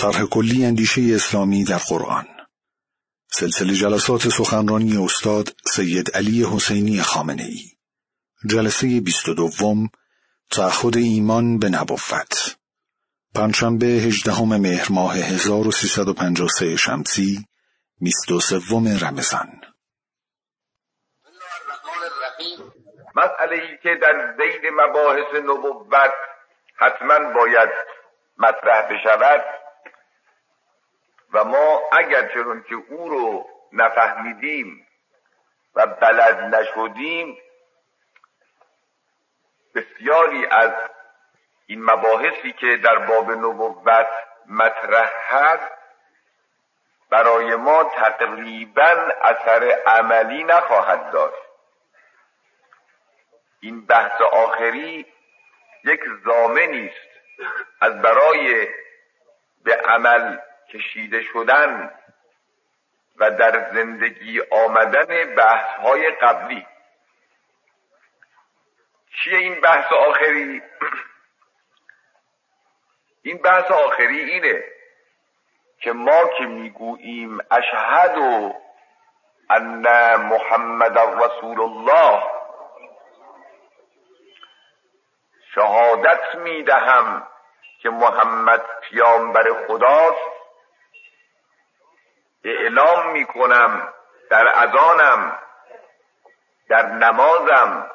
طرح کلی اندیشه اسلامی در قرآن. سلسله جلسات سخنرانی استاد سید علی حسینی خامنه ای جلسه بیست و دوم تعهد ایمان به نبوت. پنجشنبه هجدهم مهر ماه 1353 شمسی بیست و سوم رمضان. مسئله ای که در زید مباحث نبوت حتما باید مطرح بشود و ما اگر چون که او رو نفهمیدیم و بلد نشدیم بسیاری از این مباحثی که در باب نبوت مطرح هست برای ما تقریبا اثر عملی نخواهد داشت. این بحث آخری یک زامنی است از برای به عمل کشیده شدن و در زندگی آمدن بحث های قبلی چیه این بحث آخری؟ این بحث آخری اینه که ما که می‌گوییم اشهد و ان محمد رسول الله شهادت می‌دهم که محمد پیامبر خداست اعلام می‌کنم در اذانم در نمازم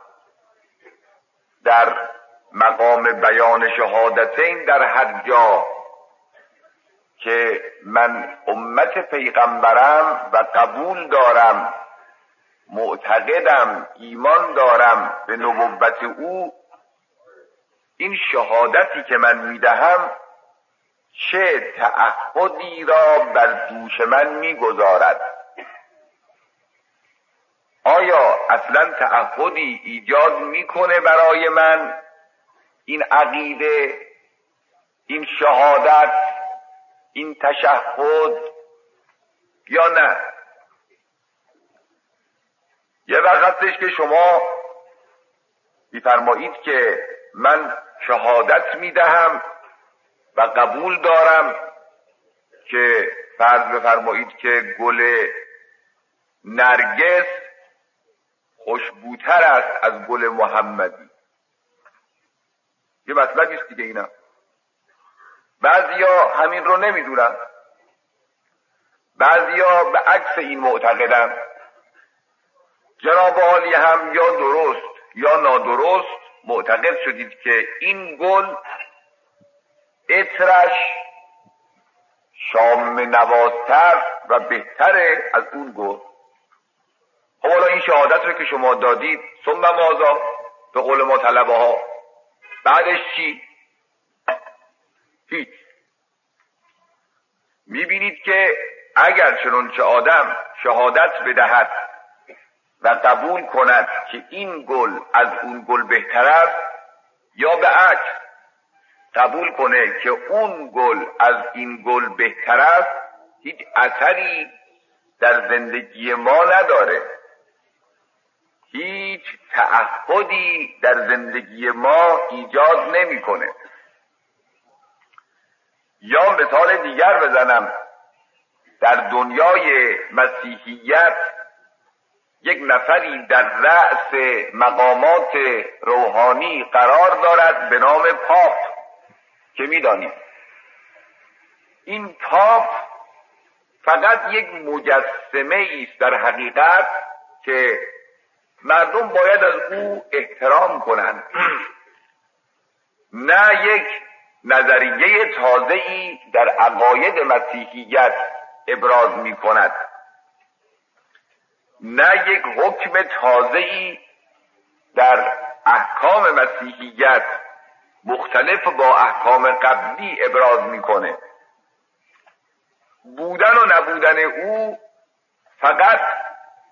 در مقام بیان شهادتین در هر جا که من امت پیغمبرم و قبول دارم معتقدم ایمان دارم به نبوت او این شهادتی که من می‌دهم چه تعهدی را بر دوش من می‌گذارد؟ آیا اصلا تعهدی ایجاد می‌کنه برای من؟ این عقیده این شهادت این تشهد یا نه؟ یه وقت که شما میفرمایید که من شهادت می‌دهم و قبول دارم که فرض بفرمایید که گل نرگس خوشبوتر است از گل محمدی. یه مطلبی است دیگه اینا. بعضیا همین رو نمی‌دونن. بعضیا به عکس این معتقدن. جناب عالی هم یا درست یا نادرست معتقد شدید که این گل اطرش شام نوازتر و بهتره از اون گل خب حالا این شهادت رو که شما دادید ثم مازا به قول ما طلبه ها بعدش چی؟ هیچ. می‌بینید که اگر چنانچه آدم شهادت بدهد و قبول کند که این گل از اون گل بهتر است یا به عکس قبول کنه که اون گل از این گل بهتر است هیچ اثری در زندگی ما نداره. هیچ تعهدی در زندگی ما ایجاد نمی‌کنه. یا مثال دیگر بزنم. در دنیای مسیحیت یک نفری در رأس مقامات روحانی قرار دارد به نام پاپ. که می‌دانید این پاپ فقط یک مجسمه است در حقیقت که مردم باید از او احترام کنند. نه یک نظریه تازه ای در عقاید مسیحیت ابراز می کند نه یک حکم تازه ای در احکام مسیحیت مختلف با احکام قبلی ابراز می‌کنه. بودن و نبودن او فقط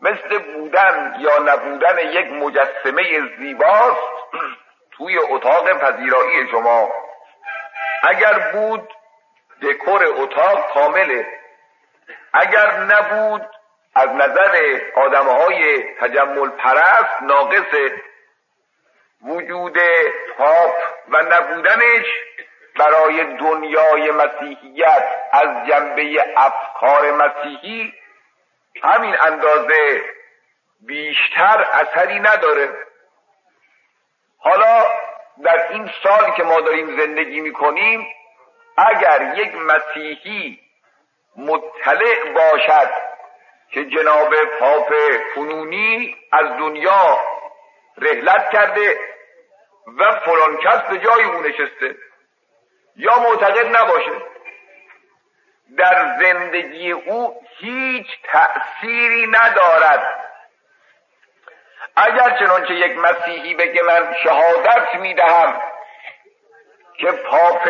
مثل بودن یا نبودن یک مجسمه زیباست توی اتاق پذیرایی شما. اگر بود دکور اتاق کامله. اگر نبود از نظر آدمهای تجمل پرست ناقص. وجود و نبودنش برای دنیای مسیحیت از جنبه افکار مسیحی همین اندازه بیشتر اثری نداره. حالا در این سالی که ما داریم زندگی می‌کنیم اگر یک مسیحی مطلع باشد که جناب پاپ فنونی از دنیا رهلت کرده و فلان کس به جای او نشسته. یا معتقد نباشه. در زندگی او هیچ تأثیری ندارد. اگر چنانچه یک مسیحی بگه من شهادت می‌دهم که پاپ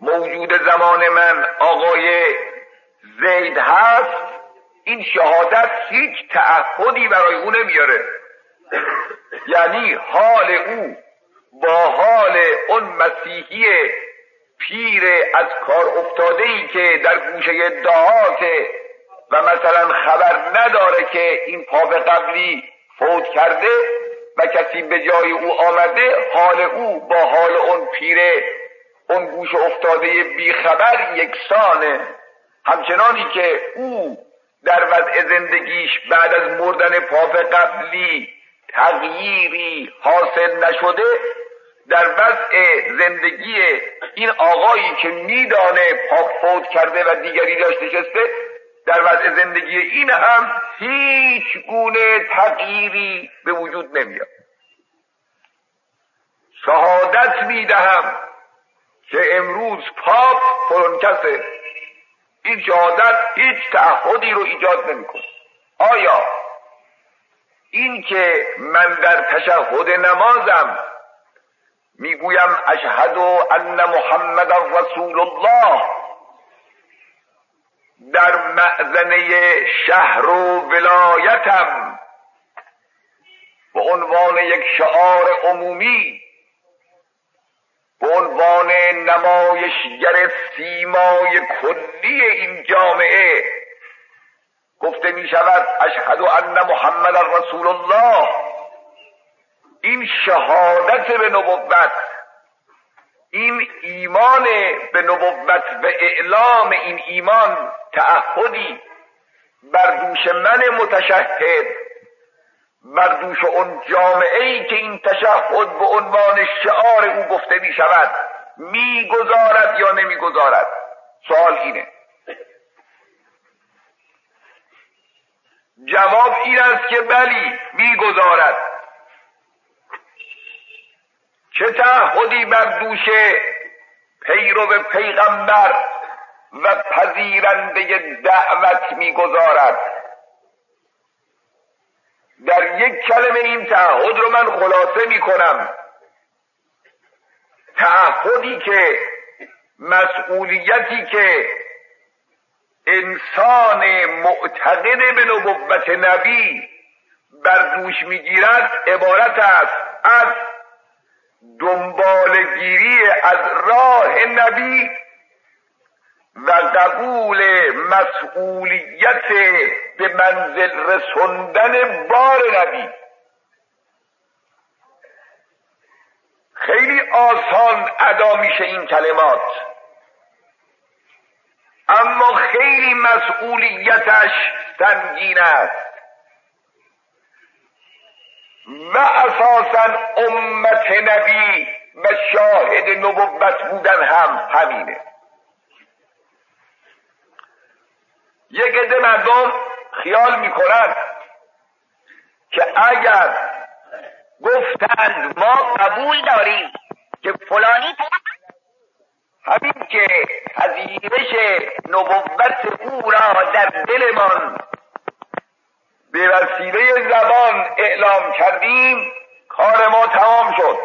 موجود زمان من آقای زید هست این شهادت هیچ تعهدی برای او نمیاره. یعنی حال او با حال اون مسیحی پیر از کار افتاده ای که در گوشه دهاته و مثلا خبر نداره که این پاپ قبلی فوت کرده و کسی به جای او آمده حال او با حال اون پیر اون گوش افتاده بیخبر یکسانه. همچنانی که او در وضع زندگیش بعد از مردن پاپ قبلی تغییری حاصل نشده در وضع زندگی این آقایی که میدانه پاک فوت کرده و دیگری داشت نشسته در وضع زندگی این هم هیچ گونه تغییری به وجود نمیاد. شهادت می‌دهم که امروز پاپ فلان کسه این شهادت هیچ تعهدی رو ایجاد نمی‌کنه. آیا این که من در تشهد نمازم می‌گویم اشهد ان محمد رسول الله. در معزنه شهر و ولایتم. به عنوان یک شعار عمومی. به عنوان نمایشگر سیمای کلی این جامعه. گفته می شود اشهد ان محمد رسول الله. این شهادت به نبوت این ایمان به نبوت و اعلام این ایمان تعهدی بر دوش من متشهد بر دوش اون جامعه ای که این تشهد به عنوان شعار او گفته می شود می‌گذارد یا نمی‌گذارد؟ سوال اینه. جواب این است که بلی می‌گذارد. چه تعهدی بر دوش پیرو پیغمبر و پذیرنده دعوت می‌گذارد؟ در یک کلمه این تعهد رو من خلاصه می کنم تعهدی که مسئولیتی که انسان معتقد به نبوت نبی بر دوش می‌گیرد عبارت است از دنبالگیری از راه نبی و قبول مسئولیت به منزل رسوندن بار نبی. خیلی آسان ادا میشه این کلمات. اما خیلی مسئولیتش سنگین است. و اساسا امت نبی و شاهد نبوت بودن هم همینه. یک عده مردم خیال می‌کنند که اگر گفتند ما قبول داریم که فلانی همین که پذیرش نبوت او را در دلمان به وسیله زبان اعلام کردیم کار ما تمام شد.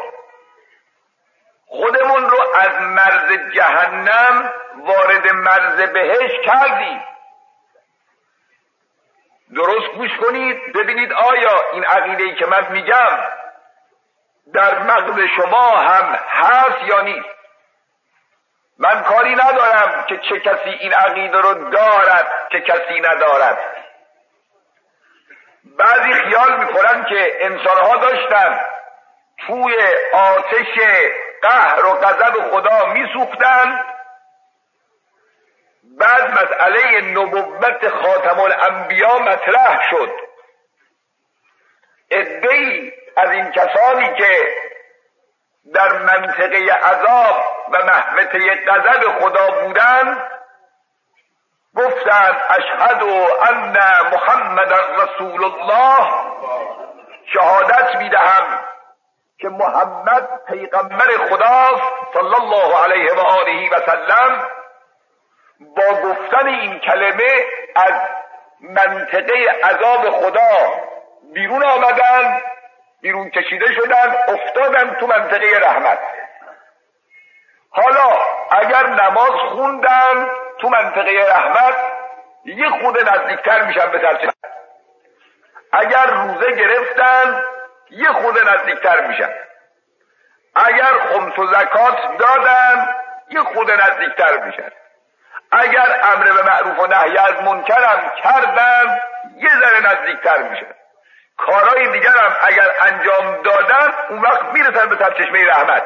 خودمون رو از مرز جهنم وارد مرز بهش کردیم. درست گوش کنید ببینید آیا این عقیده ای که من میگم در مغز شما هم هست یا نیست. من کاری ندارم که چه کسی این عقیده رو دارد چه کسی ندارد. بعضی خیال می‌کنن که انسانها داشتن توی آتش قهر و غضب خدا میسوختند بعد مسئله نبوت خاتم الانبیا مطرح شد. ادهی از این کسانی که در منطقه عذاب و محوطه غضب خدا بودند گفتند اشهد ان محمد رسول الله. شهادت می‌دهم که محمد پیغمبر خداست صلی الله علیه و آله و سلم. با گفتن این کلمه از منطقه عذاب خدا بیرون آمدن بیرون کشیده شدن افتادن تو منطقه رحمت. حالا اگر نماز خوندن تو منطقه رحمت یه خود نزدیکتر میشن به ترتیب اگر روزه گرفتن یه خود نزدیکتر میشن. اگر خمس و زکات دادن یه خود نزدیکتر میشن. اگر امر به معروف و نهی از منکرم کردن یه ذره نزدیکتر میشن. کارهای دیگر هم اگر انجام دادن اون وقت می‌رسن به سرچشمه رحمت.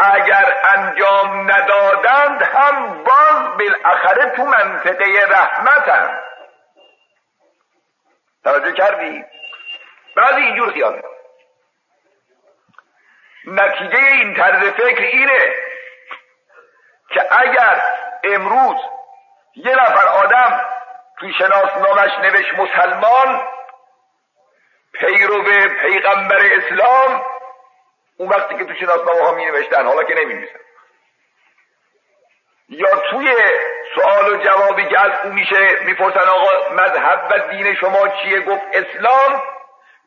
اگر انجام ندادند هم باز بالاخره تو منطقه رحمت هم توجه کردی؟ بعضی اینجور خیال نتیجه این طرز فکر اینه که اگر امروز یه نفر آدم توی شناسنامش نوشت مسلمان پیرو پیغمبر اسلام اون وقتی که تو شناسنامه ها می نوشتن حالا که نمی نوشتن. یا توی سوال و جوابی که از اون میشه می‌پرسن آقا مذهب و دین شما چیه گفت اسلام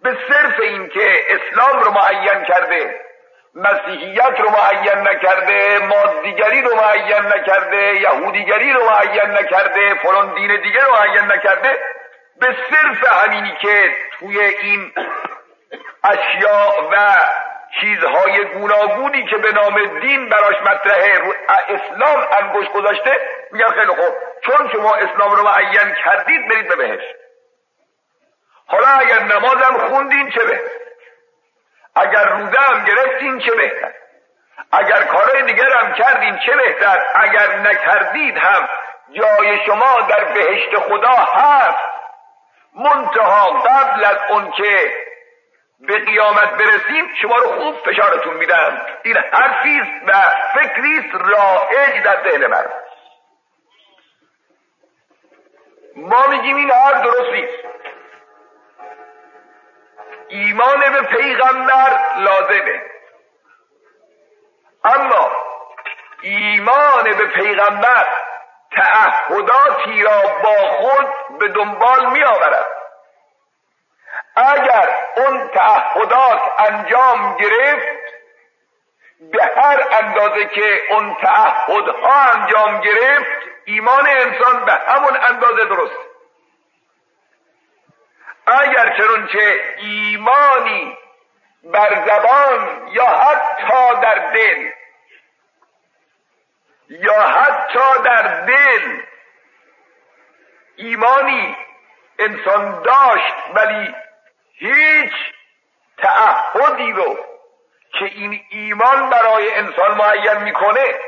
به صرف این که اسلام رو معین کرده مسیحیت رو معین نکرده مادیگری رو معین نکرده یهودیگری رو معین نکرده فلان دین دیگه رو معین نکرده به صرف همینی که توی این اشیاء و چیزهای گوناگونی که به نام دین براش مطرحه رو اسلام انگوش گذاشته میگن خیلی خوب. چون شما اسلام رو معین کردید برید به بهش حالا اگر نمازم خوندین چه بهتر؟ اگر روزه هم گرفتین چه بهتر؟ اگر کارهای دیگر هم کردین چه بهتر؟ اگر نکردید هم جای شما در بهشت خدا هست. منتها قبل از اون که به قیامت برسیم شما رو خوب فشارتون میدن. این حرفیست و فکریست رائج در ذهن من. ما میگیم این حرف درست نیست ایمان به پیغمبر لازمه. اما ایمان به پیغمبر تعهداتی را با خود به دنبال می آورد اگر اون تعهدات انجام گرفت به هر اندازه که اون تعهدها انجام گرفت ایمان انسان به همون اندازه درست. اگر چنانچه ایمانی بر زبان یا حتی در دل یا حتی در دل ایمانی انسان داشت ولی هیچ تعهدی رو که این ایمان برای انسان معین می‌کنه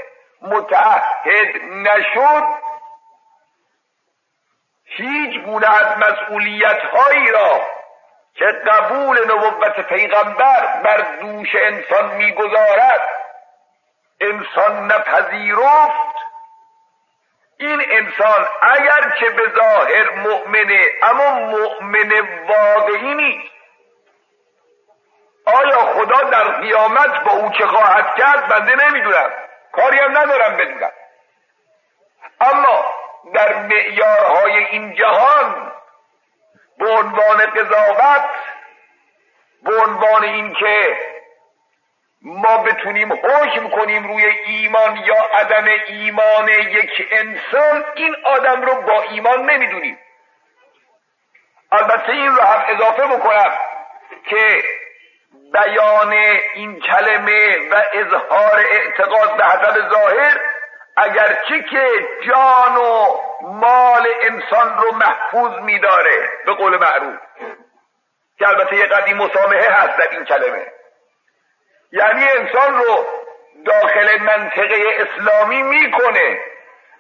متعهد نشد. هیچ گونه از مسئولیت هایی را که قبول نبوت پیغمبر بر دوش انسان می‌گذارد انسان نپذیرفت. این انسان اگر که به ظاهر مؤمنه اما مؤمن واقعی نیست. آیا خدا در قیامت با او چه خواهد کرد؟ بنده نمی‌دونم. کاری هم ندارم بدونم. اما در معیارهای این جهان به عنوان قضاوت به عنوان اینکه ما بتونیم حکم کنیم روی ایمان یا عدم ایمان یک انسان این آدم رو با ایمان نمی‌دونیم. البته این رو هم اضافه بکنم که بیان این کلمه و اظهار اعتقاد به حسب ظاهر اگرچه که جان و مال انسان رو محفوظ میداره به قول معروف. که البته یه قدیم مسامحه هست در این کلمه. یعنی انسان رو داخل منطقه اسلامی می‌کنه.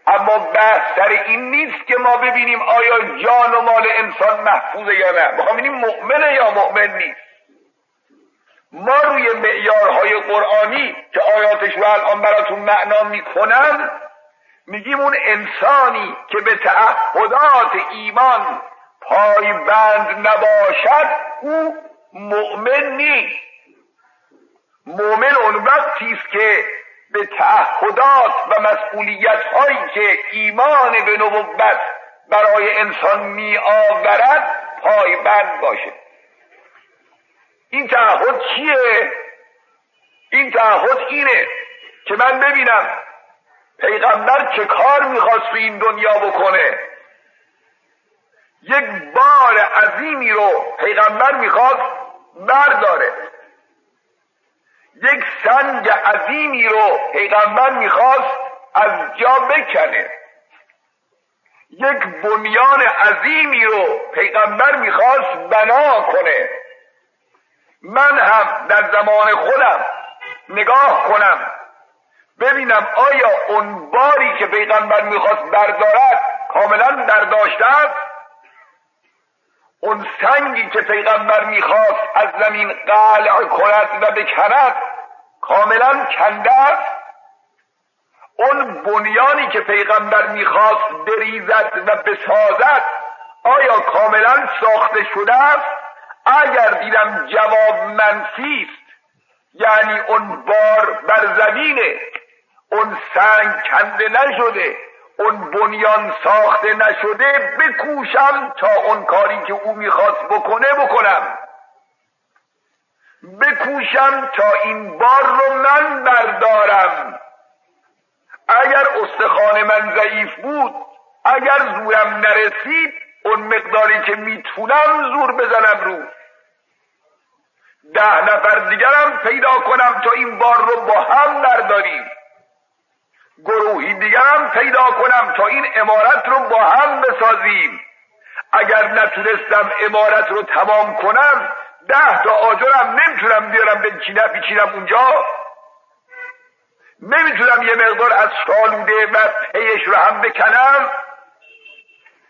اما بحث سر این نیست که ما ببینیم آیا جان و مال انسان محفوظه یا نه. می‌خوام ببینیم مؤمنه یا مؤمن نیست. ما روی معیارهای قرآنی که آیاتش رو الان براتون معنا می‌کنم میگیم اون انسانی که به تعهدات ایمان پایبند نباشد او مؤمن نیست. مؤمن اون وقتی است که به تعهدات و مسئولیت هایی که ایمان به نبوت برای انسان می آورد پایبند باشه. این تعهد چیه؟ این تعهد اینه که من ببینم پیغمبر چه کار می‌خواست تو این دنیا بکنه. یک بار عظیمی رو پیغمبر می‌خواست برداره. یک سنگ عظیمی رو پیغمبر می‌خواست از جا بکنه. یک بنیان عظیمی رو پیغمبر می‌خواست بنا کنه. من هم در زمان خودم نگاه کنم ببینم آیا اون باری که پیغمبر می‌خواست بردارد کاملا برداشته است؟ اون سنگی که پیغمبر می‌خواست از زمین قلع کند و بکند کاملا کنده است. اون بنیانی که پیغمبر می‌خواست بریزد و بسازد آیا کاملا ساخته شده است؟ اگر دیدم جواب منفی است. یعنی اون بار بر زمینه. اون سنگ کنده نشده. اون بنیان ساخته نشده بکوشم تا اون کاری که او می‌خواست بکنه بکنم. بکوشم تا این بار رو من بردارم. اگر استخوان من ضعیف بود اگر زورم نرسید اون مقداری که می‌تونم زور بزنم رو. ده نفر دیگرم پیدا کنم تا این بار رو با هم برداریم. گروهی دیگرم پیدا کنم تا این امارت رو با هم بسازیم. اگر نتونستم امارت رو تمام کنم ده تا آجرم نمی‌تونم بیارم بنچینم بیچینم اونجا. نمی‌تونم یه مقدار از شالوده و پیش رو هم بکنم.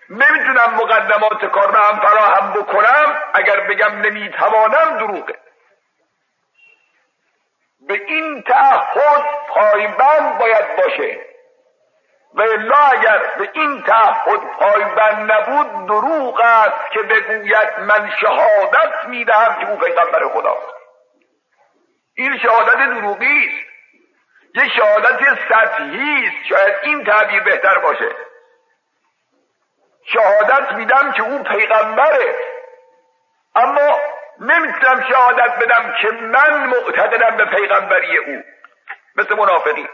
نمی‌تونم مقدمات کار رو هم فراهم بکنم. اگر بگم نمی‌توانم دروغه. به این تعهد پایبند باید باشه. و الا اگر به این تعهد پایبند نبود دروغ است که بگوید من شهادت می‌دهم که او پیغمبر خداست این شهادت دروغی است. یه شهادت سطحی است. شاید این تعبیر بهتر باشه. شهادت میدم که او پیغمبره. نمی‌تونم شهادت بدم که من معتقدم به پیغمبری او. مثل منافقی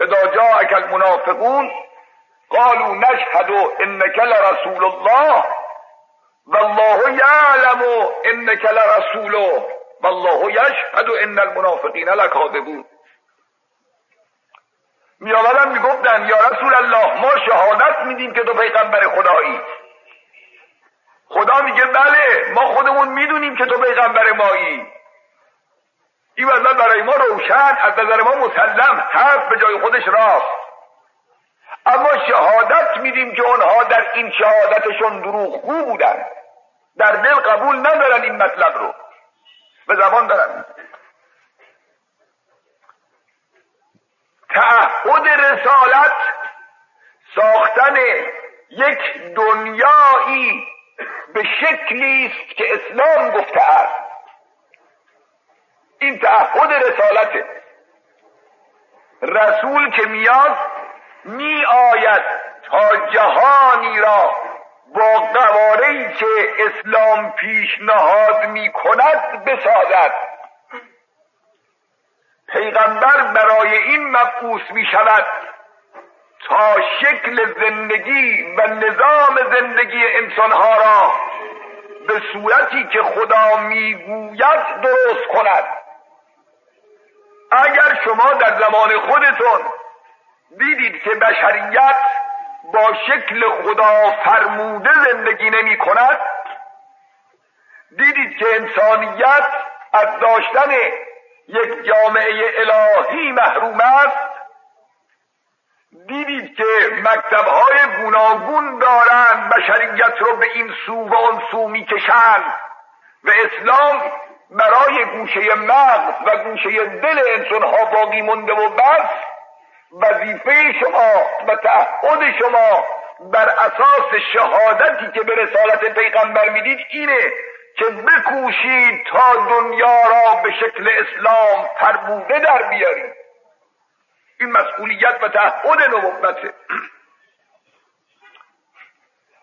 اذا جاءك المنافقون قالوا نشهد انك لرسول الله والله يعلم انك لرسوله والله يشهد ان المنافقین لكاذبون می آمدن می‌گفتن یا رسول الله ما شهادت میدیم که تو پیغمبر خدایی. خدا میگه بله ما خودمون می‌دونیم که تو پیغمبر مایی. این وضع برای ما روشن از نظر ما مسلم حرف به جای خودش راست. اما شهادت میدیم که آنها در این شهادتشون دروغگو بودن. در دل قبول ندارن این مطلب رو. به زبان دارن. تعهد رسالت ساختن یک دنیایی به شکلی است که اسلام گفته است. این تعهد رسالته. رسول که میاد می آید تا جهانی را با قواره که اسلام پیشنهاد می کند بسازد. پیغمبر برای این مبعوث می شود تا شکل زندگی و نظام زندگی انسانها را به صورتی که خدا می‌گوید درست کند. اگر شما در زمان خودتون دیدید که بشریت با شکل خدا فرموده زندگی نمی کند دیدید که انسانیت از داشتن یک جامعه الهی محروم است. دیدید که مکتبهای گوناگون دارند بشریت رو به این سو و آن سو می‌کشند. و اسلام برای گوشه مغز و گوشه دل انسانها باقی مونده و بس. وظیفه شما و تعهد شما بر اساس شهادتی که به رسالت پیغمبر می‌دید اینه که بکوشید تا دنیا را به شکل اسلام فربوده در بیارید. این مسئولیت و تعهد نبوته.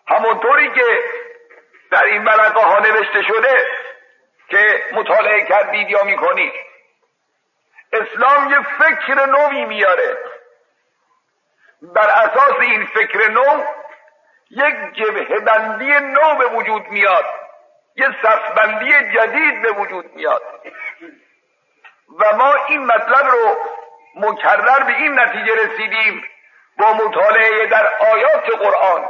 همونطوری که در این ورقه ها نوشته شده که مطالعه کردید یا می‌کنید اسلام یه فکر نوی میاره. بر اساس این فکر نو یک جبه بندی نو به وجود میاد. یه صفبندی جدید به وجود میاد. و ما این مطلب رو مکرر به این نتیجه رسیدیم با مطالعه در آیات قرآن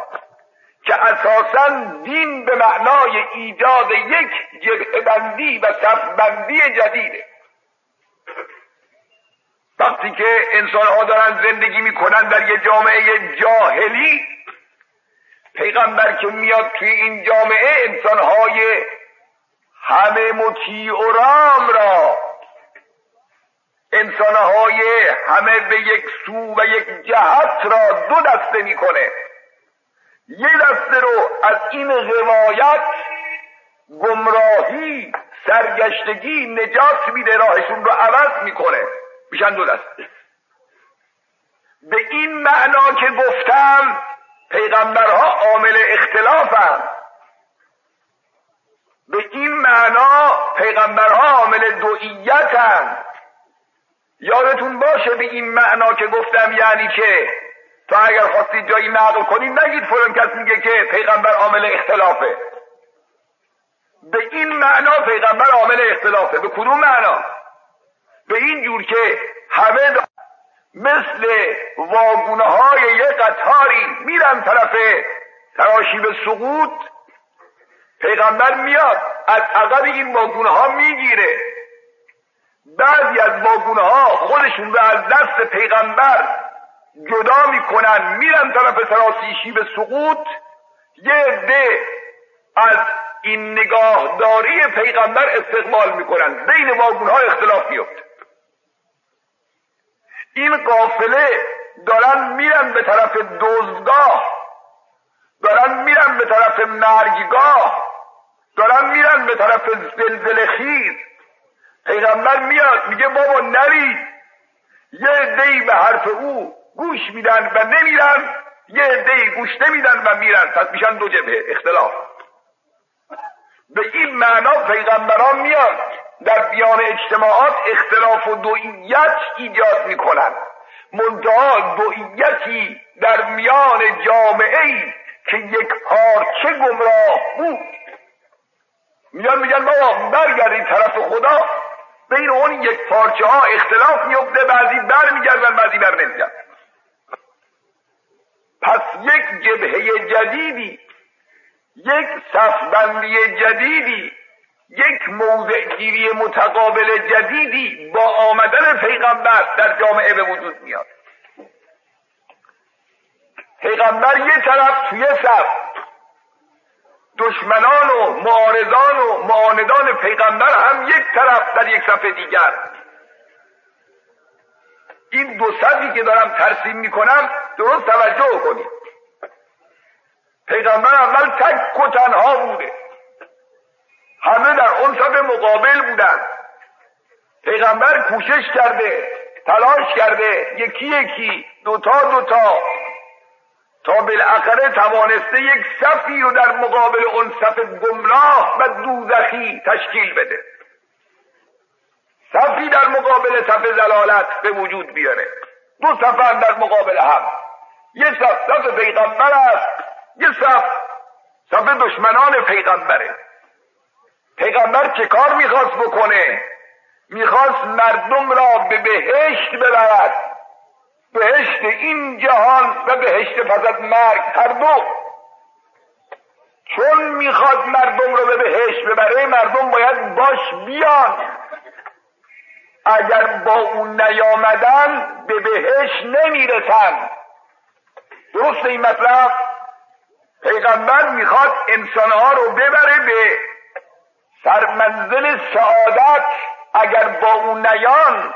که اساسا دین به معنای ایجاد یک جبه بندی و صفبندی جدیده. وقتی که انسان ها دارن زندگی می‌کنن در یه جامعه جاهلی پیغمبر که میاد توی این جامعه انسان های همه مطیع و رام را انسان های همه به یک سو و یک جهت را دو دسته می‌کنه. یه دسته رو از این روایت گمراهی سرگشتگی نجات میده راهشون رو عوض می‌کنه. میشن دو دسته. به این معنا که گفتم پیغمبرها عامل اختلافند به این معنا پیغمبرها عامل دوئیتند یادتون باشه به این معنا که گفتم یعنی که تا اگر خواستید جایی نقل کنید نگید فلان کس میگه که پیغمبر عامل اختلافه. به این معنا پیغمبر عامل اختلافه. به کدوم معنا؟ به این جور که همه مثل واگونه های یک قطاری میرن طرف به سقوط پیغمبر میاد از عقب این واگونه ها می‌گیره. بعضی از واگونه ها خودشون رو از دست پیغمبر جدا می‌کنن میرن طرف سراسیشی به سقوط. یه عده از این نگاهداری پیغمبر استقبال می‌کنن. بین واگون ها اختلاف میفته این قافله دارن میرن به طرف دزدگاه دارن میرن به طرف مرگگاه دارن میرن به طرف زلزله خیز. پیغمبر میاد میگه بابا نرید یه عدهای به حرف او گوش میدن و نمیرن. یه عدهای گوش نمیدن و میرن. پس میشن دو جبهه اختلاف. به این معنا پیغمبران میاد. در بیان اجتماعات اختلاف و دوئیت ایجاد می‌کنن. منتها دوئیتی در میان جامعه ای که یک پارچه گمراه بود. میان میگن بابا برگردید طرف خدا. بین اون یک پارچه ها اختلاف میفته بعضی بر میگردن بعضی بر نمیگردن. پس یک جبهه جدیدی یک صفبندی جدیدی یک موضع گیری متقابل جدیدی با آمدن پیغمبر در جامعه به وجود میاد. پیغمبر یه طرف توی صف دشمنان و معارضان و معاندان پیغمبر هم یک طرف در یک صفحه دیگر. این دو صفی که دارم ترسیم می‌کنم درست توجه کنید. پیغمبر اول تک و تنها بوده. همه در اون صف مقابل بودن. پیغمبر کوشش کرده تلاش کرده یکی یکی دوتا دوتا تا بالاخره توانسته یک صفی رو در مقابل اون صف گمراه و دوزخی تشکیل بده. صفی در مقابل صف زلالت به وجود بیاره. دو صف در مقابل هم. یه صف صف پیغمبر است یه صف صف دشمنان پیغمبره. پیغمبر چه کار می‌خواست بکنه؟ می‌خواست مردم را به بهشت ببرد. بهشت این جهان و بهشت پس از مرگ هر دو چون می‌خواد مردم رو به بهشت ببره مردم باید باش بیان. اگر با اون نیامدن به بهش نمی‌رسن. درست این مطلب؟ پیغمبر می‌خواد انسانها رو ببره به سرمنزل سعادت. اگر با اون نیان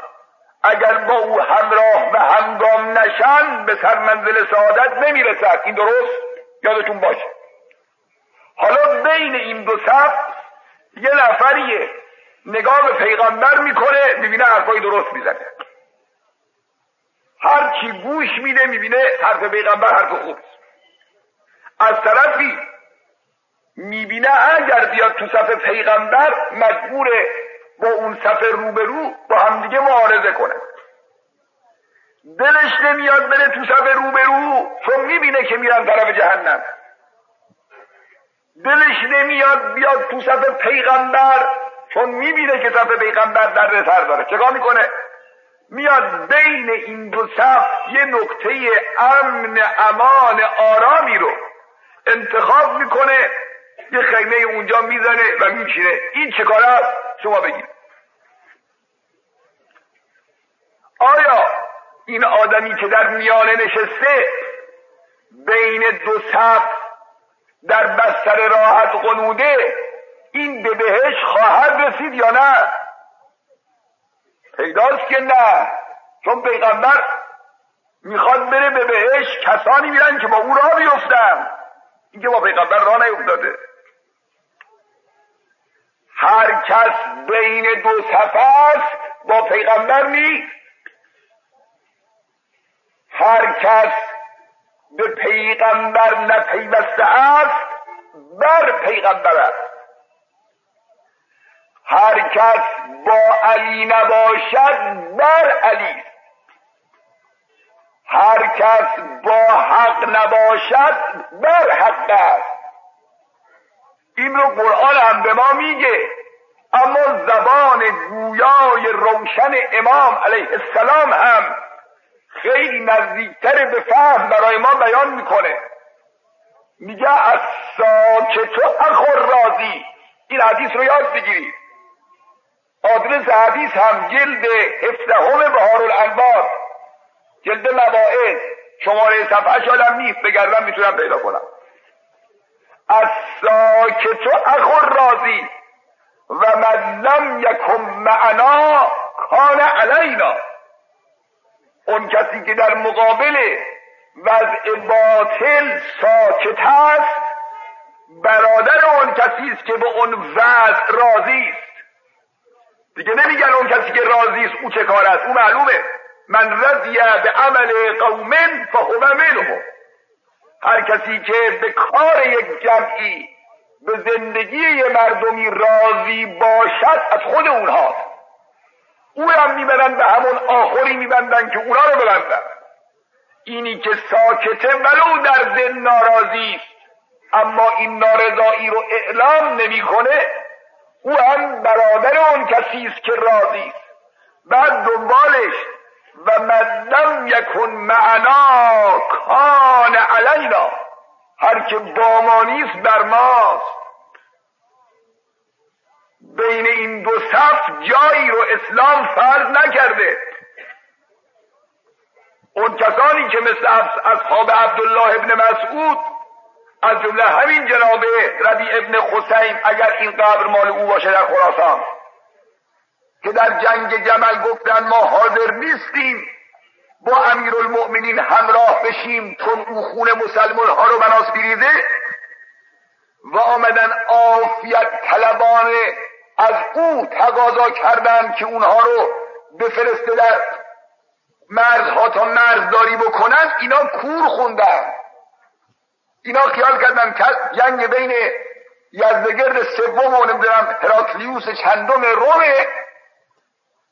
اگر با او همراه و همگام نشن به سرمنزل سعادت نمی‌رسد. این درست؟ یادتون باشه. حالا بین این دو صف یه نفریه نگاه به پیغمبر می‌کنه می‌بینه حرفای درست می‌زنه. هر چی گوش میده می‌بینه حرف پیغمبر حرف خوب از طرفی می‌بینه اگر بیاد تو صف پیغمبر مجبوره با اون صف روبرو با همدیگه معارضه کنه. دلش نمیاد بره تو صف روبرو چون می‌بینه که میرن طرف جهنم. دلش نمیاد بیاد تو صف پیغمبر چون می‌بینه که صف پیغمبر در سر داره. چگاه می‌کنه؟ میاد بین این دو صف یه نقطه امن امان آرامی رو انتخاب می‌کنه یه خیمه اونجا می‌زنه و میشینه این چه کار است؟ شما بگید. آیا این آدمی که در میانه نشسته بین دو صف در بستر راحت قنوده این به بهش خواهد رسید یا نه؟ پیداست که نه. چون پیغمبر می‌خواد بره به بهش کسانی میرن که با او را بیفتن. اینکه با پیغمبر راه نیفتاده. هر کس بین دو است با پیغمبر نیست. هر کس به پیغمبر نپیوسته است بر پیغمبر است. هر کس با علی نباشد بر علی هر کس با حق نباشد بر حق است. این رو قرآن هم به ما میگه. اما زبان گویای روشن امام علیه السلام هم خیلی نزدیکتر به فهم برای ما بیان می‌کنه. میگه از ساکتو اخور رازی این حدیث رو یاد بگیرید. آدرس حدیث هم جلد هفدهم بهار الانبار جلد مواعظ شماره صفحه شادم نیست بگردم می‌تونم پیدا کنم. از ساکتو اخور رازی و من لم یکن معنا کان علینا. اون کسی که در مقابل وضع باطل ساکت است برادر اون کسی است که به اون وضع راضی است. دیگه نمیگن اون کسی که راضی است او چه کار است؟ او معلومه. من رضی به عمل قوم فهو منهم هر کسی که به کار یک جمعی به زندگی مردمی راضی باشد از خود اونهاست او هم می‌برن به همون آخری میبندن که اونا رو ببندن. اینی که ساکته ولو در دل ناراضی است. اما این نارضایی رو اعلام نمی‌کنه. او هم برادر اون کسی است که راضی است. بعد دنبالش و من لم یکن معنا کان علینا. هر که بامانیست بر ماست. بین این دو صف جایی رو اسلام فرض نکرده. اون کسانی که مثل اصحاب عبدالله ابن مسعود از جمله همین جناب ربی ابن خسین اگر این قبر مال او باشه در خراسان. که در جنگ جمل گفتن ما حاضر نیستیم با امیر المؤمنین همراه بشیم چون او خون مسلمان ها رو بناس بیریزه و آمدن آفیت طلبانه از او تقاضا کردند که اونها رو بفرسته در مرزها تا مرزداری بکنن اینا کور خوندن. اینا خیال کردن جنگ بین یزدگرد سوم و نمی‌دونم هراکلیوس چندم رومه.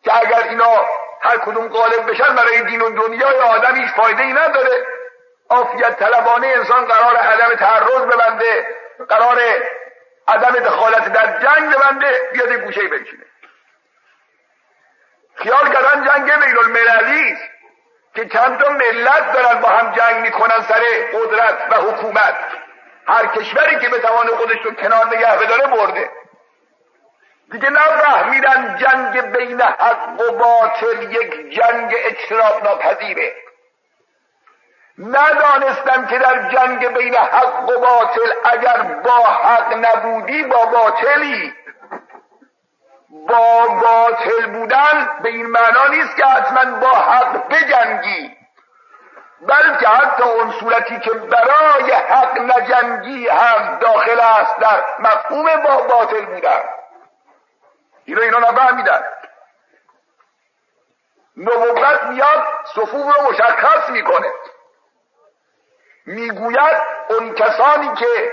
که اگر اینا هر کدوم غالب بشن برای دین و دنیا یا آدم هیچ فایده ای نداره. آفیت طلبانه انسان قرار عدم تعرض ببنده قرار عدم دخالت در جنگ ببنده بیاد گوشه بنشینه. خیال کردن جنگ بین المللی که چند تا ملت دارن با هم جنگ می‌کنن سر قدرت و حکومت. هر کشوری که به توان خودش رو کنار نگه بداره برده. دیگه نفهمیدن جنگ بین حق و باطل یک جنگ اجتناب ناپذیره. ندانستم که در جنگ بین حق و باطل اگر با حق نبودی با باطلی. با باطل بودن به این معنا نیست که حتما با حق بجنگی. بلکه حتی اون صورتی که برای حق نجنگی هم داخل است در مفهوم با باطل بودن. این رو اینا نفهمیدن نبوت میاد صفوف رو مشخص می‌کنه. می‌گوید اون کسانی که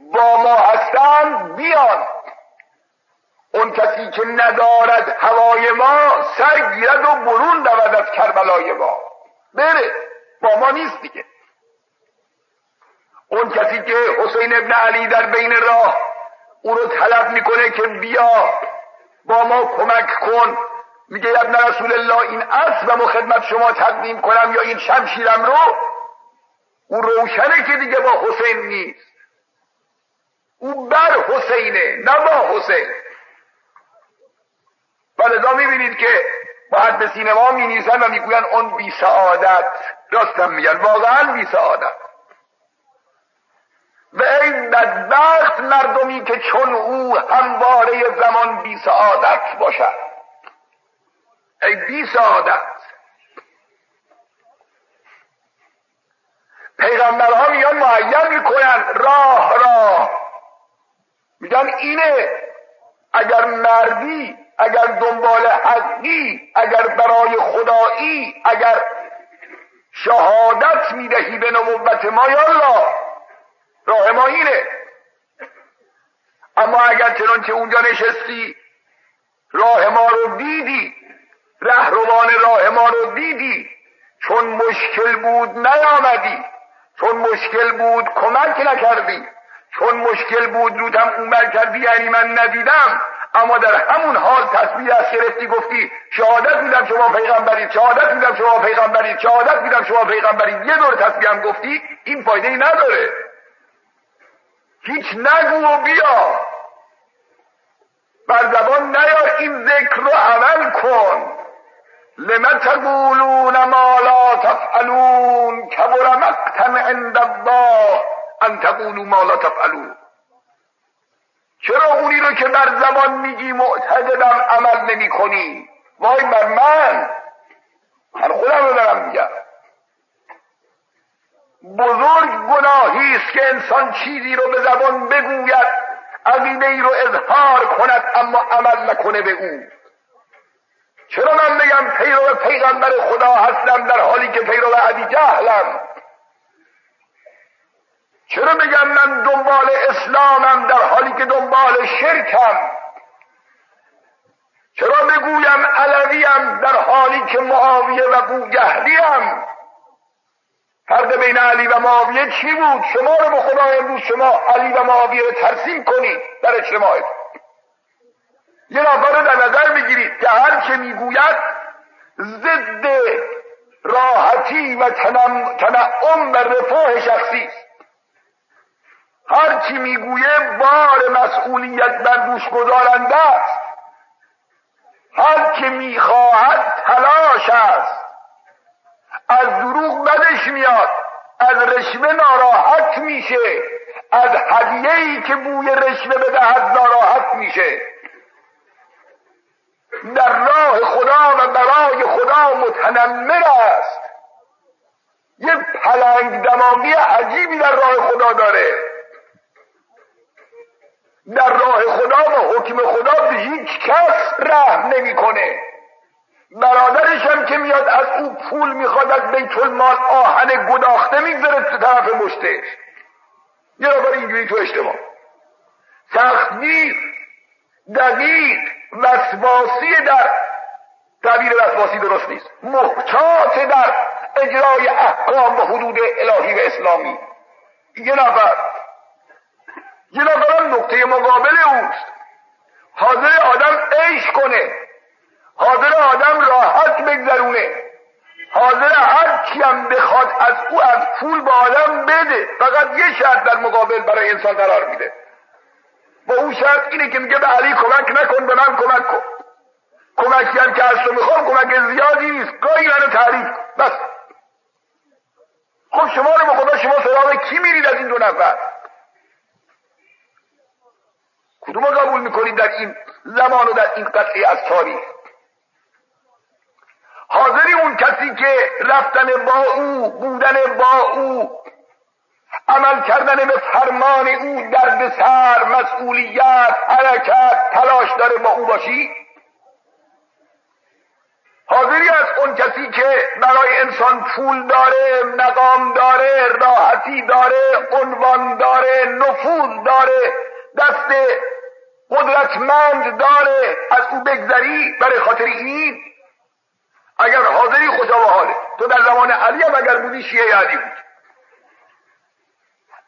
با ما هستند بیان. اون کسی که ندارد هوای ما سر گیرد و برون رود از کربلای ما. بره با ما نیست دیگه. اون کسی که حسین ابن علی در بین راه او رو طلب می‌کنه که بیا. با ما کمک کن. میگه ابن رسول الله این اسبم و خدمت شما تقدیم کنم یا این شمشیرم رو؟ او روشنه که دیگه با حسین نیست. او بر حسینه نه با حسین. و لذا می‌بینید که به سینما می نیزن و می‌گوین اون بی سعادت. راستم میگن واقعا بی سعادت. و ای بدبخت مردمی که چون او همواره زمان بی سعادت باشد. ای بی سعادت. پیغمبرها میان معین می‌کنن. راه راه. میگن اینه اگر مردی اگر دنبال حقی اگر برای خدایی اگر شهادت می‌دهی به نبوت ما یا الله. راه ما اینه. اما اگر چنانچه اونجا نشستی راه ما رو دیدی رهروان راه ما رو دیدی چون مشکل بود نیامدی چون مشکل بود کمک نکردی چون مشکل بود رودم عمر کردی یعنی من ندیدم اما در همون حال تصویر از گرفتی گفتی شهادت میدم شما پیغمبرید شهادت میدم شما پیغمبرید شهادت میدم شما پیغمبرید. یه دور تصویر هم گفتی این فایده ای نداره. هیچ نگو بیا. بر زبان نیار این ذکر رو عمل کن. لم تقولون ما لا تفعلون کبر مقتا عند الله ان تقولوا ما لا تفعلون. چرا اونی رو که بر زبان میگی معتقدم عمل نمی کنی وای بر من. من خودم رو دارم میگم. بزرگ گناهی است که انسان چیزی رو به زبان بگوید عقیده ای رو اظهار کند اما عمل نکنه به او. چرا من بگم پیرو پیغمبر خدا هستم در حالی که پیرو عبی جهلم؟ چرا بگم من دنبال اسلامم در حالی که دنبال شرکم؟ چرا بگویم علویم در حالی که معاویه و بوجهلیم فرق بین علی و معاویه چی بود؟ شما رو به خدا امروز شما علی و معاویه رو ترسیم کنید در اجتماعت یه نفر رو در نظر می‌گیرید که هر که می‌گوید ضد راحتی و تنعم و رفاه شخصی است. هر چی می‌گویه بار مسئولیت بر دوش گذارنده است. هر که می‌خواهد تلاش است. از دروغ بدش میاد. از رشوه ناراحت میشه. از هدیه که بوی رشوه بدهد ناراحت میشه. در راه خدا و برای خدا متنمر است. یه پلنگ دماغی عجیبی در راه خدا داره. در راه خدا و حکم خدا به هیچ کس رحم نمی‌کنه. برادرش هم که میاد از او پول می‌خواد از بیت المال آهن گداخته می‌گذاره تو طرف مشتش. یه نفر اینجوری تو اجتماع. سختگیر دقیق وسواسی در. تعبیر وسواسی درست نیست. محتاط در اجرای احکام و حدود الهی و اسلامی. یه نفر یه نفرم نقطه مقابل اوست. حاضر آدم عیش کنه. حاضر آدم راحت بگذرونه. حاضر هر کیم بخواد از او از پول به آدم بده. فقط یه شرط در مقابل برای انسان قرار میده. با اون شرط اینه که میگه به علی کمک نکن به من کمک کن. کمکی هم که از تو می‌خوام کمک زیادی نیست. گاهی منو تعریف بس. خب شما رو به خدا شما سراغ کی میرید از این دو نفر؟ کدوم قبول می‌کنید در این زمان و در این قطعه از تاریخ حاضری اون کسی که رفتن با او بودن با او عمل کردن به فرمان او درد سر مسئولیت حرکت تلاش داره با او باشی؟ حاضری از اون کسی که برای انسان پول داره مقام داره راحتی داره عنوان داره نفوذ داره دست قدرتمند داره از او بگذری برای خاطر این؟ اگر حاضری خوشا و حاله. تو در زمان علی هم اگر بودی شیعه علی بود.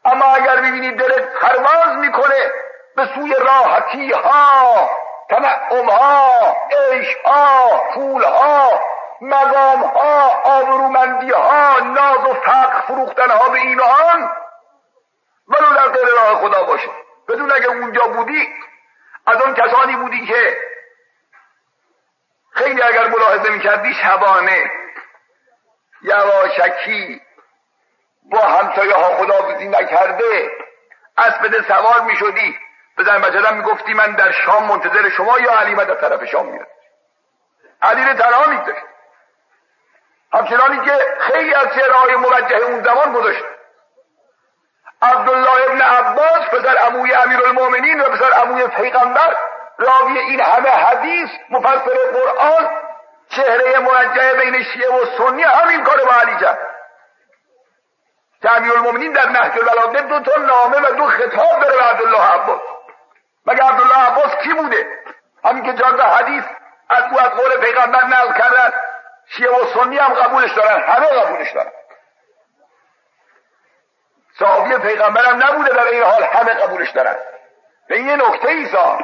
اما اگر ببینی دلت پرواز می‌کنه به سوی راحتی ها تنعم ها عیش ها پول ها مقام ها آبرومندی ها ناز و فقر فروختن ها به این آن ولو در غیر راه خدا باشه. بدون اگه اونجا بودی از اون کسانی بودی که خیلی اگر ملاحظه می‌کردی شبانه یواشکی با همسایه ها خداحافظی نکرده اسبد سوار می‌شدی. به زن بچه می‌گفتی من در شام منتظر شما یا علی در طرف شام میرم؟ علی رو تنها میگذاشت همچنانی که خیلی از چهرهای موجه اون زمان گذاشت. عبدالله ابن عباس پسر عموی امیر المومنین و پسر عموی پیغمبر راوی این همه حدیث مفسر قرآن چهره موجه بین شیعه و سنی همین کار با علی کرد امیر المومنین در نهج البلاغه دو تا نامه و دو خطاب داره به عبدالله عباس. مگه عبدالله عباس کی بوده؟ همین که جاده حدیث از او از قول پیغمبر نقل کردن شیعه و سنی هم قبولش دارن همه قبولش دارن. صحابی پیغمبر هم نبوده در این حال همه قبولش دارن. به این نکته ایسا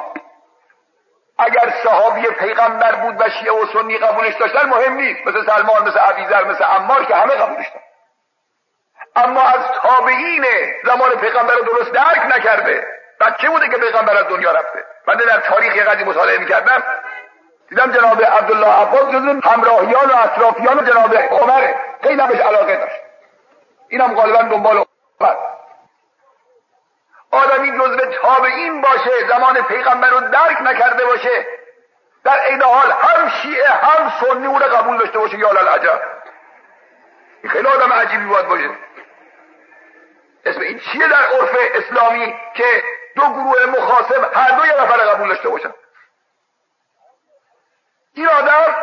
اگر صحابی پیغمبر بود و شیعه و سنی قبولش داشتن مهم نیست. مثل سلمان مثل عبیزر مثل عمار که همه قبولش دارن اما از تابعین زمان پیغمبر رو درست درک نکرده. بچه بوده که پیغمبر از دنیا رفته؟ من در تاریخ قدی مطالعه می‌کردم. دیدم جناب عبدالله عباس جز همراهیان و اطرافیان جناب عمره خیلی بهش علاقه داشت. اینم غالبا دنبال عمر. آدمی جزو تابعین باشه زمان پیغمبر رو درک نکرده باشه. در این حال هم شیعه هم سنی او قبول داشته باشه یا العجب این خیلی آدم عجیبی باید باشه. اسم این چیه در عرف اسلامی که دو گروه مخاصم هر دو یه نفر قبول داشته باشن؟ این آدم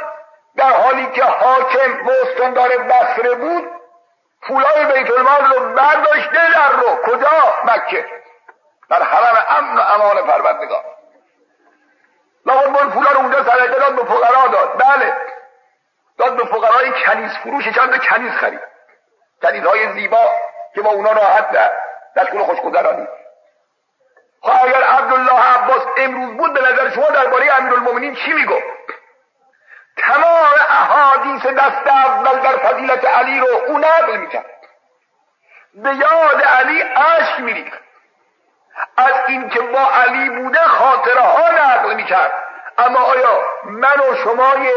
در حالی که حاکم و استاندار بصره بود پولای بیت المال رو برداشته در رو. کجا؟ مکه. در حرم امن و امان پروردگار. لابد بر پولا رو اونجا صدقه داد به فقرا داد. بله. داد به فقرای کنیز فروش چند کنیز خرید. کنیزهای زیبا که با اونا راحت در دستگل خوشگذرانی. خب اگر عبدالله عباس امروز بود به نظر شما درباره امیرالمومنین چی می‌گفت؟ تمام احادیث دست اول در فضیلت علی رو او نقل می‌کرد. به یاد علی اشک میریخت. از اینکه با علی بوده خاطره ها نقل می‌کرد. اما آیا من و شمای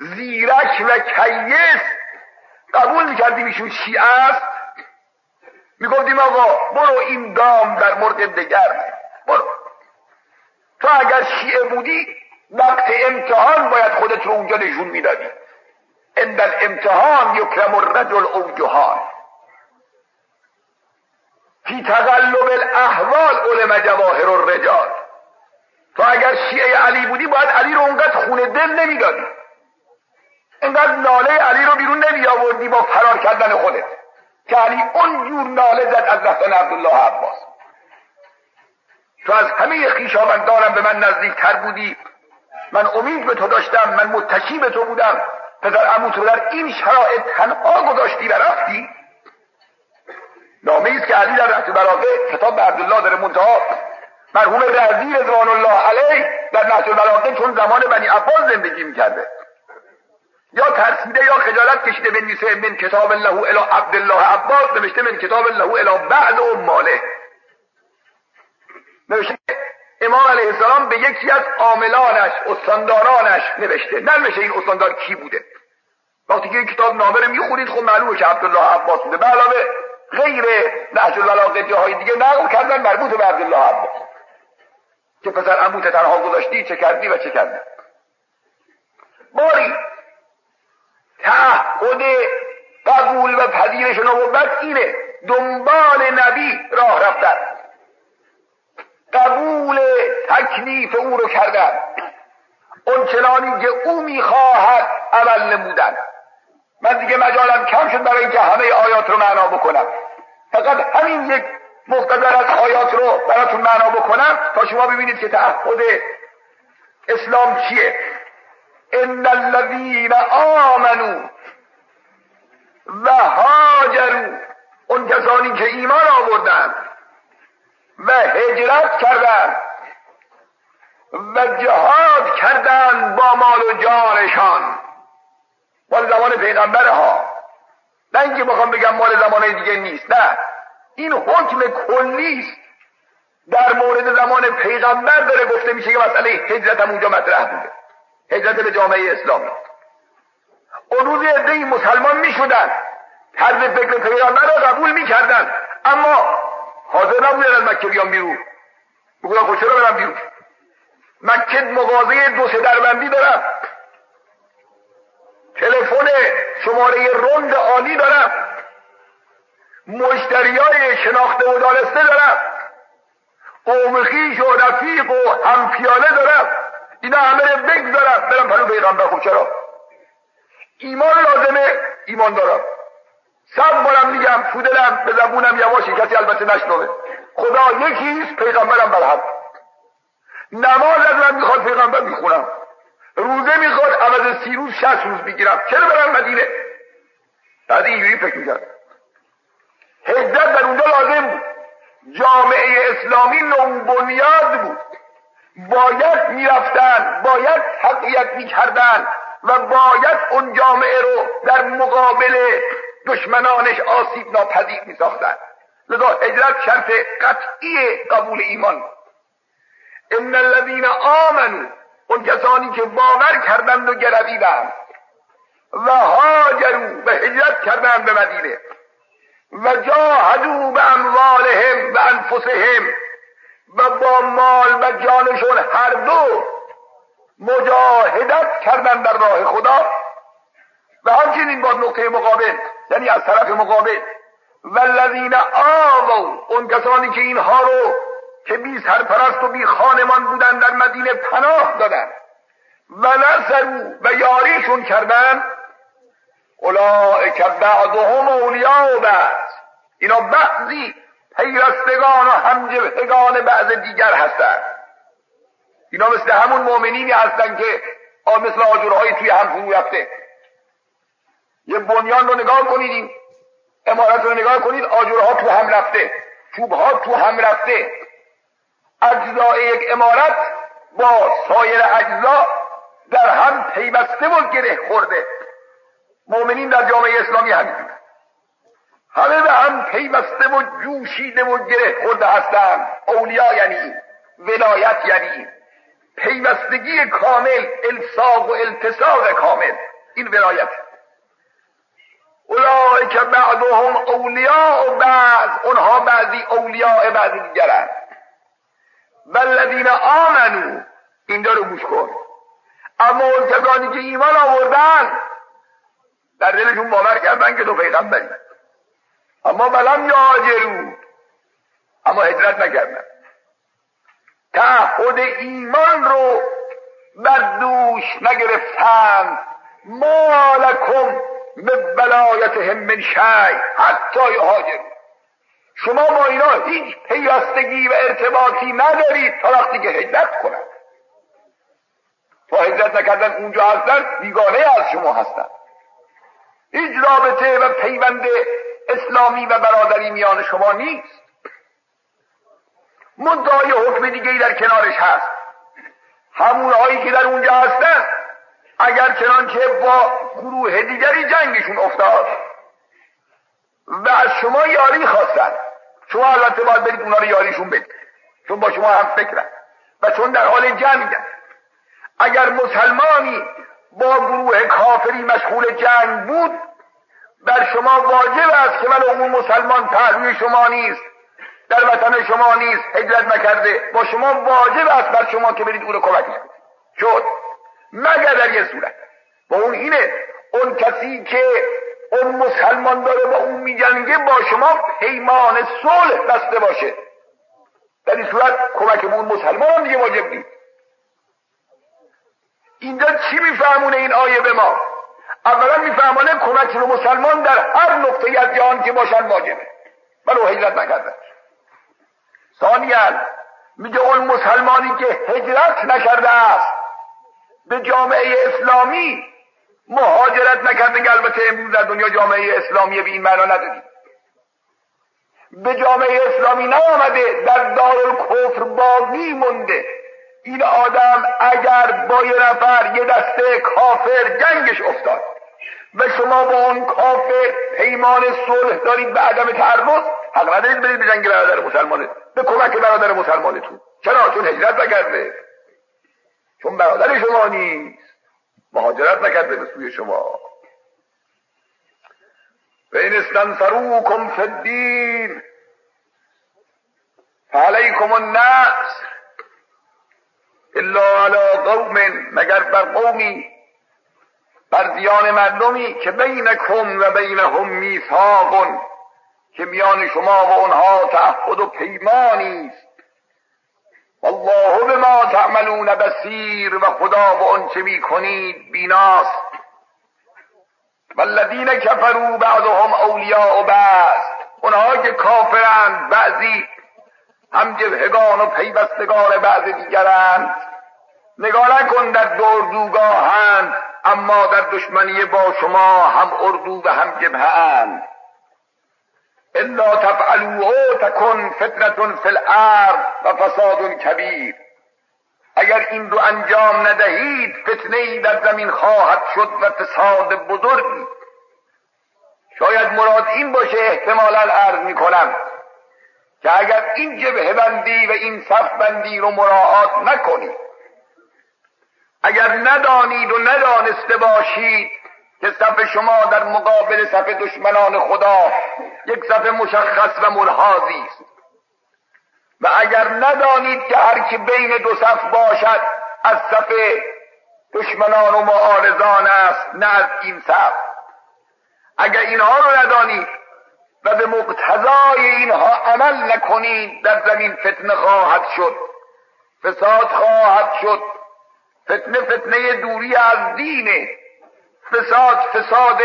زیرک و کیس قبول می‌کردیم ایشون شیعه است؟ می‌گفتیم آقا برو این دام در مورد دگر. برو. تو اگر شیعه بودی وقت امتحان باید خودت رو اونجا نشون می‌دادی. عند الامتحان یکرم الرجل او جهان فی تقلب الاحوال علم جواهر الرجال. تو اگر شیعه علی بودی باید علی رو اونقدر خونه دل نمی‌دادی. اینقدر ناله علی رو بیرون نمی آوردی با فرار کردن خودت. که علی اون جور ناله زد از رفتن عبدالله عباس. تو از همه خیشاوندانم به من نزدیک تر بودی. من امید به تو داشتم من متکی به تو بودم. پدر عمو تو در این شرایط تنها گذاشتی و رفتی. نامه است که علی در رفت براقه کتاب به عبدالله داره منتها مرحوم رضی رضوان الله علیه در نهج البلاغه چون زمان بنی عباس زندگی می‌کرده. یا ترسیده یا خجالت کشیده بنویسه من کتاب الله الی عبدالله عباس نوشته من کتاب الله الی بعد و ماله نوشته امام علیه السلام به یکی از عاملانش استاندارانش نوشته. ننوشته این استاندار کی بوده. وقتی که کتاب نامه رو می‌خونید خب معلومه که عبدالله عباس بوده. به علاوه غیر نهج البلاغه جاهای دیگه نقل کردن مربوط به عبدالله عباس که پسر عموت تنها گذاشتی چه کردی و چه کردی. باری تعهد قبول و پذیرش نبوت اینه دنبال نبی راه رفتن. قبول تکلیف او رو کردن. اون چنانی که او می‌خواهد عمل نمودن. من دیگه مجالم کم شد برای اینکه همه آیات رو معنا بکنم. فقط همین یک مختصر از آیات رو براتون معنا بکنم تا شما ببینید که تعهد اسلام چیه. ان الذین آمنو و هاجرو اون کسانی که ایمان آوردند و هجرت کردند و جهاد کردند با مال و جانشان. مال زمان پیغمبر ها نه اینکه بخوام بگم مال زمان دیگه نیست نه. این حکم کلی است. در مورد زمان پیغمبر داره گفته میشه که مسئله هجرت هم اونجا مطرح بوده. هجرت به جامعه اسلامی اون روز عده مسلمان می‌شدن. طرز فکر پیغمبر را قبول می‌کردن. اما حاضر نبودن از مکه بیان بیرون. بگویم خود چرا برم بیرون؟ مکه مغازه دو سه دربندی دارم. تلفن شماره رند عالی دارم. مشتری های شناخته و دانسته دارم. قوم و رفیق و همپیاله دارم. اینا همه رو بگذارم برم پلو پیغمبر. خب چرا؟ ایمان لازمه ایمان دارم. سب بارم میگم تو دلم به زبونم یواشی کسی البته نشنوه. خدا یکیست پیغمبرم برحق نماز از من می‌خواد پیغمبر می‌خونم. روزه می‌خواد عوض سی روز شست روز می‌گیرم چرا برم مدینه؟ بعد اینجوری فکر می‌کرد. هجرت در اونجا لازم بود. جامعه اسلامی نوبنیاد بود. باید می‌رفتن باید تقویت می‌کردن و باید اون جامعه رو در مقابل دشمنانش آسیب ناپذیر میساختن. لذا هجرت شرط قطعی قبول ایمان ان الذین آمنوا اون کسانی که باور کردند و گرویدند و هاجروا و هجرت کردند به مدینه و جاهدوا به اموالهم و انفسهم و با مال و جانشون هر دو مجاهدت کردن در راه خدا و همچنین با نقطه مقابل یعنی از طرف مقابل. والذین آووا اون کسانی که اینها رو که بی سرپرست و بی خانمان بودن در مدینه پناه دادن. و نصرو و یاریشون کردن. اولئک بعضهم اولیاء بعض. اینا بعضی پیرستگان و همجهگان بعض دیگر هستند اینا مثل همون مؤمنینی هستن که مثل آجرهایی توی هم فرو رفته. یه بنیان رو نگاه کنید این امارت رو نگاه کنید آجرها تو هم رفته. چوبها تو هم رفته. اجزای یک امارت با سایر اجزا در هم پیوسته و گره خورده. مؤمنین در جامعه اسلامی همین همه به هم پیوسته و جوشیده و گره خورده هستند. اولیا یعنی ولایت یعنی پیوستگی کامل الساق و التصاق کامل. این ولایت. اولای که بعضهم اولیاء و بعض اونها بعضی اولیاء بعضی دیگرند. والذین آمنو این رو گوش کن. اما اون کسانی که ایمان آوردن در دلشون باور کردن که تو پیغمبری. اما بلم یاجرو. اما هجرت نکردن. تعهد ایمان رو بر دوش نگرفتند مالکم به بلایتهم من شی حتی یهاجرو. شما با اینا هیچ پیوستگی و ارتباطی ندارید تا وقتی که هجرت کنند تا هجرت نکردن اونجا هستن بیگانه از شما هستن. هیچ رابطه و پیوند اسلامی و برادری میان شما نیست. مدعای حکم دیگه در کنارش هست. همونهایی که در اونجا هستن اگر چنانچه با گروه دیگری جنگشون افتاد و از شما یاری خواستن. شما البته باید برید اونا رو یاریشون بدید. چون با شما هم فکرن و چون در حال جنگ اگر مسلمانی با گروه کافری مشغول جنگ بود بر شما واجب است که ولو اون مسلمان پهلوی شما نیست در وطن شما نیست هجرت نکرده. با شما واجب است بر شما که برید او رو کمک کنید. شد. مگر در یه صورت. با اون اینه اون کسی که اون مسلمان داره با اون میجنگه با شما پیمان صلح بسته باشه. در این صورت کمک اون مسلمان هم دیگه واجب نیست. اینجا چی میفهمونه این آیه به ما؟ اولا میفهمانه کمک به مسلمان در هر نقطه از جهان که باشن واجبه. ولو هجرت نکردن ثانیا میگه اون مسلمانی که هجرت نکرده است به جامعه اسلامی مهاجرت نکرده که البته امروز در دنیا جامعه اسلامی به این معنا نداریم. به جامعه اسلامی نیامده در دار کفر باقی مونده. این آدم اگر با یه نفر یه دسته کافر جنگش افتاد و شما با اون کافر پیمان صلح دارید به عدم تعرض حق ندارید برید به جنگ برادر مسلمانه به کمک برادر مسلمانتون. چرا؟ چون هجرت نکرده. چون برادر شما نیست. مهاجرت نکرده به سوی شما. و این استنصروکم فی الدین. فعلیکم النصر الا علی قوم مگر بر قومی بر دیان مردمی که بینکم و بینهم میثاق که میان شما و اونها تعهد و پیمانی است. والله بما تعملون بسیر و خدا به آنچه می‌کنید بیناست. والذین کفروا بعضهم اولیاء بعض. اونها که کافرند بعضی هم جبهگان و پیوستگان بعض دیگرند. نگاه نکن در دوگاهند اما در دشمنی با شما هم اردو و هم جبهه اند. الا تفعلوا تکن فتنة فی الارض و فساد کبیر. اگر این رو انجام ندهید فتنه ای در زمین خواهد شد و فساد بزرگی. شاید مراد این باشه احتمالا عرض می کنم که اگر این جبه بندی و این صف بندی رو مراعات نکنید اگر ندانید و ندانسته باشید که صف شما در مقابل صف دشمنان خدا یک صف مشخص و ملحاظی است. و اگر ندانید که هر کی بین دو صف باشد از صف دشمنان و معارضان است نه از این صف. اگر اینها رو ندانید و به مقتضای اینها عمل نکنید در زمین فتنه خواهد شد. فساد خواهد شد. فتنه فتنه دوری از دینه. فساد فساد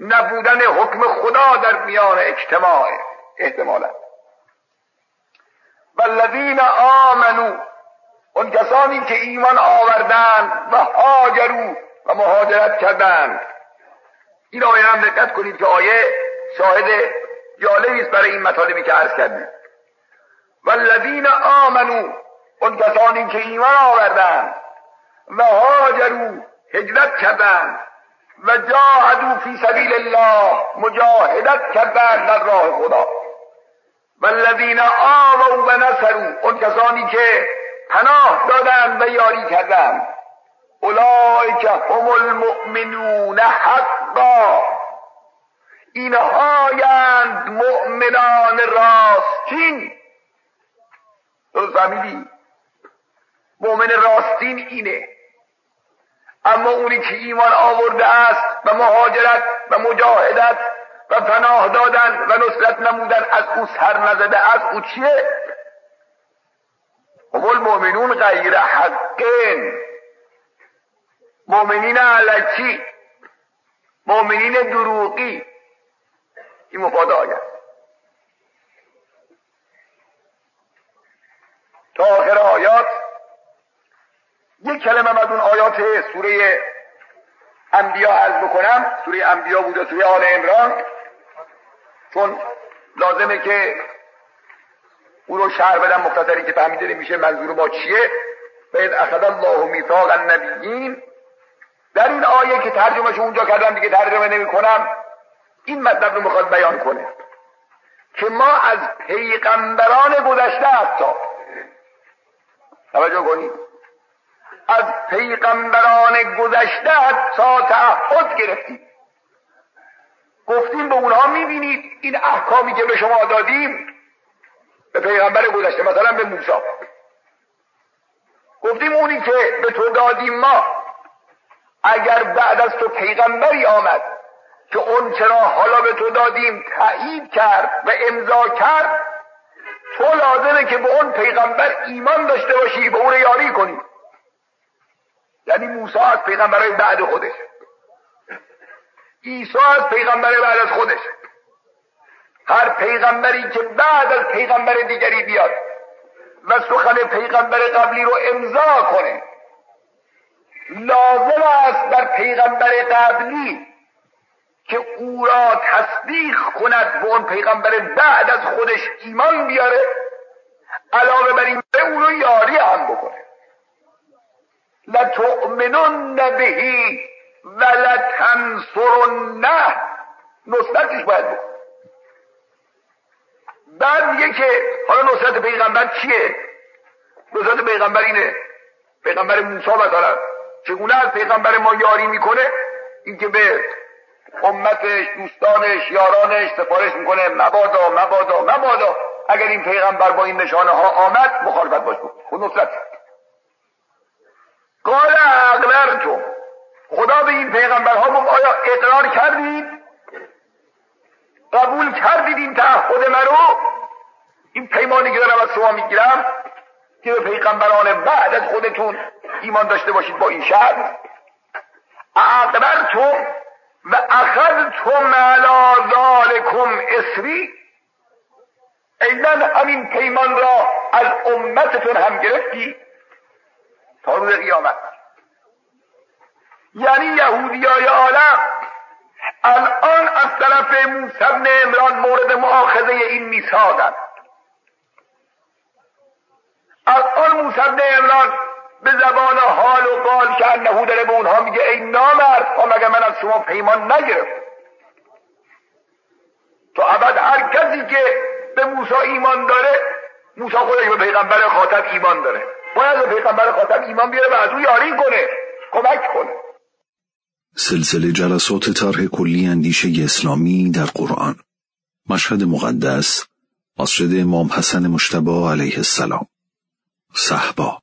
نبودن حکم خدا در میان اجتماع احتمالا. والذین آمنو اون کسانی که ایمان آوردند و هاجرو و مهاجرت کردند. این آیه هم دقت کنید که آیه شاهد جالبی است برای این مطالبی که عرض کردیم. والذین آمنو اون کسانی که ایمان آوردند و هاجرو هجرت کردند. و جاهدو فی سبیل الله مجاهدت کردند در راه خدا. والذین آووا و نصروا اون کسانی که پناه دادند و یاری کردند اولئک هم المؤمنون حقا. اینهایند مؤمنان راستین درست فهمیدی؟ مؤمن راستین اینه. اما اونی که ایمان آورده است و مهاجرت و مجاهدت و پناه دادن و نصرت نمودن از او سر نزده از او چیه؟ هم المؤمنون غیر حقین. مؤمنین علکی. مؤمنین دروغی. این مفاد آیت تا آخر آیات یک کلمه از اون آیات سوره انبیا عرض بکنم. سوره انبیا بود و سوره آل امران چون لازمه که او رو شهر بدم مختصری که فهمیده میشه منظور با چیه. باید اخذ الله میثاق النبیین در این آیه که ترجمهش اونجا کردم دیگه ترجمه نمی کنم این مطلب رو می‌خواد بیان کنه. که ما از پیغمبران گذشته حتی. توجه کنید. از پیغمبران گذشته تا تعهد گرفتیم. گفتیم به اونها می‌بینید این احکامی که به شما دادیم به پیغمبر گذشته مثلا به موسی. گفتیم اونی که به تو دادیم ما اگر بعد از تو پیغمبری آمد که اون چرا حالا به تو دادیم تایید کرد و امضا کرد تو لازمه که به اون پیغمبر ایمان داشته باشی به اون یاری کنی. یعنی موسی از پیغمبرهای بعد خودش عیسی از پیغمبر بعد از خودش هر پیغمبری که بعد از پیغمبر دیگری بیاد و سخن پیغمبر قبلی رو امضا کنه لازم است در پیغمبر قبلی که او را تصدیق کند به اون پیغمبر بعد از خودش ایمان بیاره علاوه بر این او رو یاری هم بکنه. لتؤمنن بهی و لتنصرنه نصرتش باید بکن بعد میگه که حالا نصرت پیغمبر چیه؟ نصرت پیغمبر اینه. پیغمبر موسی مثلا. چگونه از پیغمبر ما یاری می‌کنه؟ اینکه به امتش دوستانش یارانش سفارش می‌کنه مبادا مبادا مبادا. اگر این پیغمبر با این نشانه ها آمد مخالفت باش بود. خود نصرت. قال اقررتم خدا به این پیغمبرها گفت آیا اقرار کردید؟ قبول کردید این تعهد مرو این پیمانی که دارم از شما می‌گیرم که به پیغمبران بعد از خودتون ایمان داشته باشید با این شرط اقررتم و اخذتم علا ذالکم اسری. ایضا همین پیمان را از امتتون هم گرفتی؟ تا روز قیامت. یعنی یهودی های عالم الان از طرف موسی بن عمران مورد معاخذه این میثاقند. الان موسی بن عمران به زبان حال و قال که انهو داره به اونها میگه ای نامرد ها مگه من از شما پیمان نگرفت تو ابد هر کسی که به موسی ایمان داره موسی خودش به پیغمبر خاطب ایمان داره. باید به پیغمبر خاطب ایمان بیاره و از او یاری کنه. کمک کنه. سلسله جلسات طرح کلی اندیشه اسلامی در قرآن. مشهد مقدس مسجد امام حسن مشتبه علیه السلام. صحبا.